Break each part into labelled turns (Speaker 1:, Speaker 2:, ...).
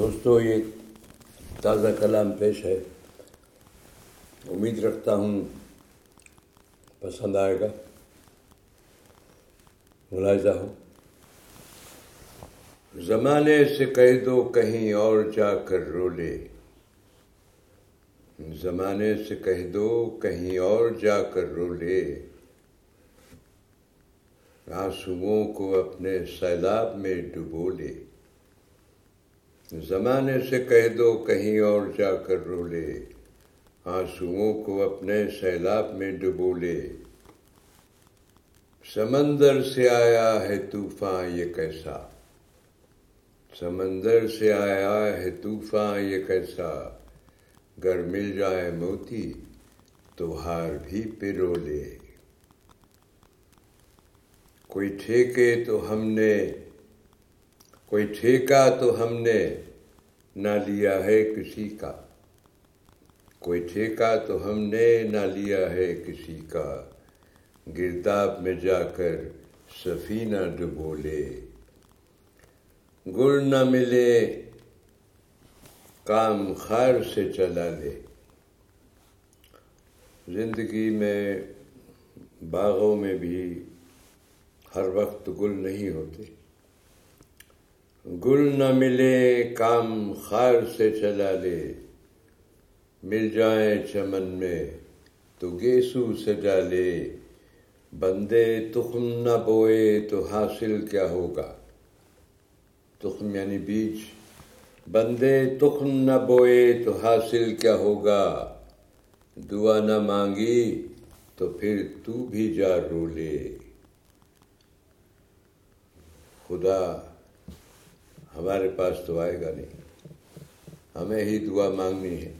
Speaker 1: دوستو، یہ تازہ کلام پیش ہے۔ امید رکھتا ہوں پسند آئے گا۔ ملاحظہ ہو۔ زمانے سے کہہ دو کہیں اور جا کر رو لے۔ زمانے سے کہہ دو کہیں اور جا کر رو لے۔ آنسوؤں کو اپنے سیلاب میں ڈبو لے۔ زمانے سے کہہ دو کہیں اور جا کر رو لے۔ آنسوؤں کو اپنے سیلاب میں ڈبو لے۔ سمندر سے آیا ہے طوفان یہ کیسا؟ سمندر سے آیا ہے طوفان یہ کیسا؟ گر مل جائے موتی، تو ہار بھی پرو لے۔ کوئی ٹھیکے تو ہم نے کوئی ٹھیکہ تو ہم نے نہ لیا ہے کسی کا۔ کوئی ٹھیکہ تو ہم نے نہ لیا ہے کسی کا۔ گرداب میں جا کر سفینہ ڈبو لے۔ گل نہ ملے، کام خار سے چلا لے۔ زندگی میں باغوں میں بھی ہر وقت گل نہیں ہوتے۔ گل نہ ملے، کام خار سے چلا لے۔ مل جائیں چمن میں، تو گیسو سجا لے۔ بندے تخم نہ بوئے تو حاصل کیا ہوگا؟ تخم یعنی بیج۔ بندے تخم نہ بوئے تو حاصل کیا ہوگا؟ دعا نہ مانگی تو پھر تو بھی جا رو لے۔ خدا ہمارے پاس تو آئے گا نہیں۔ ہمیں ہی دعا مانگنی ہے۔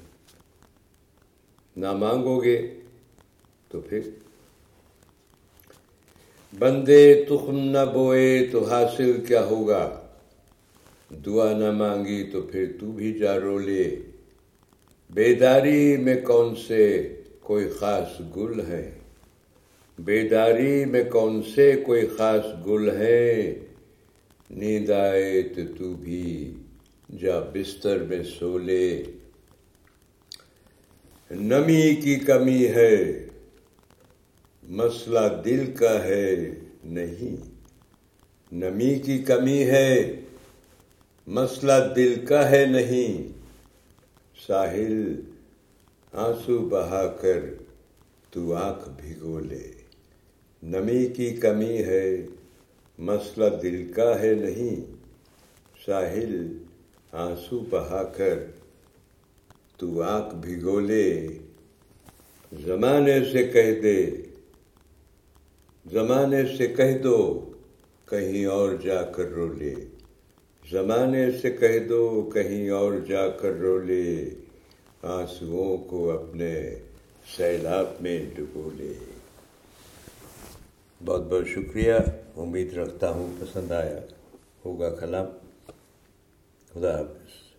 Speaker 1: نہ مانگو گے تو پھر۔ بندے تخم نہ بوئے تو حاصل کیا ہوگا؟ دعا نہ مانگی تو پھر تو بھی جا رو لے۔ بیداری میں کون سے کوئی خاص گل ہے بیداری میں کون سے کوئی خاص گل ہے نیند آئے تو تو بھی جا بستر میں سو لے نمی کی کمی ہے، مسئلہ دل کا ہے، نہیں۔ نمی کی کمی ہے، مسئلہ دل کا ہے، نہیں۔ ساحل آنسو بہا کر تو آنکھ بھگو لے۔ نمی کی کمی ہے مسئلہ دل کا ہے نہیں۔ ساحل آنسو بہا کر تو آنکھ بھگو لے زمانے سے کہہ دے۔ زمانے سے کہہ دو۔ کہیں اور جا کر رو لے۔ زمانے سے کہہ دو۔ کہیں اور جا کر رو لے۔ آنسوؤں کو اپنے سیلاب میں ڈبو لے۔ بہت بہت شکریہ۔ امید رکھتا ہوں پسند آیا ہوگا کلام۔ خدا حافظ۔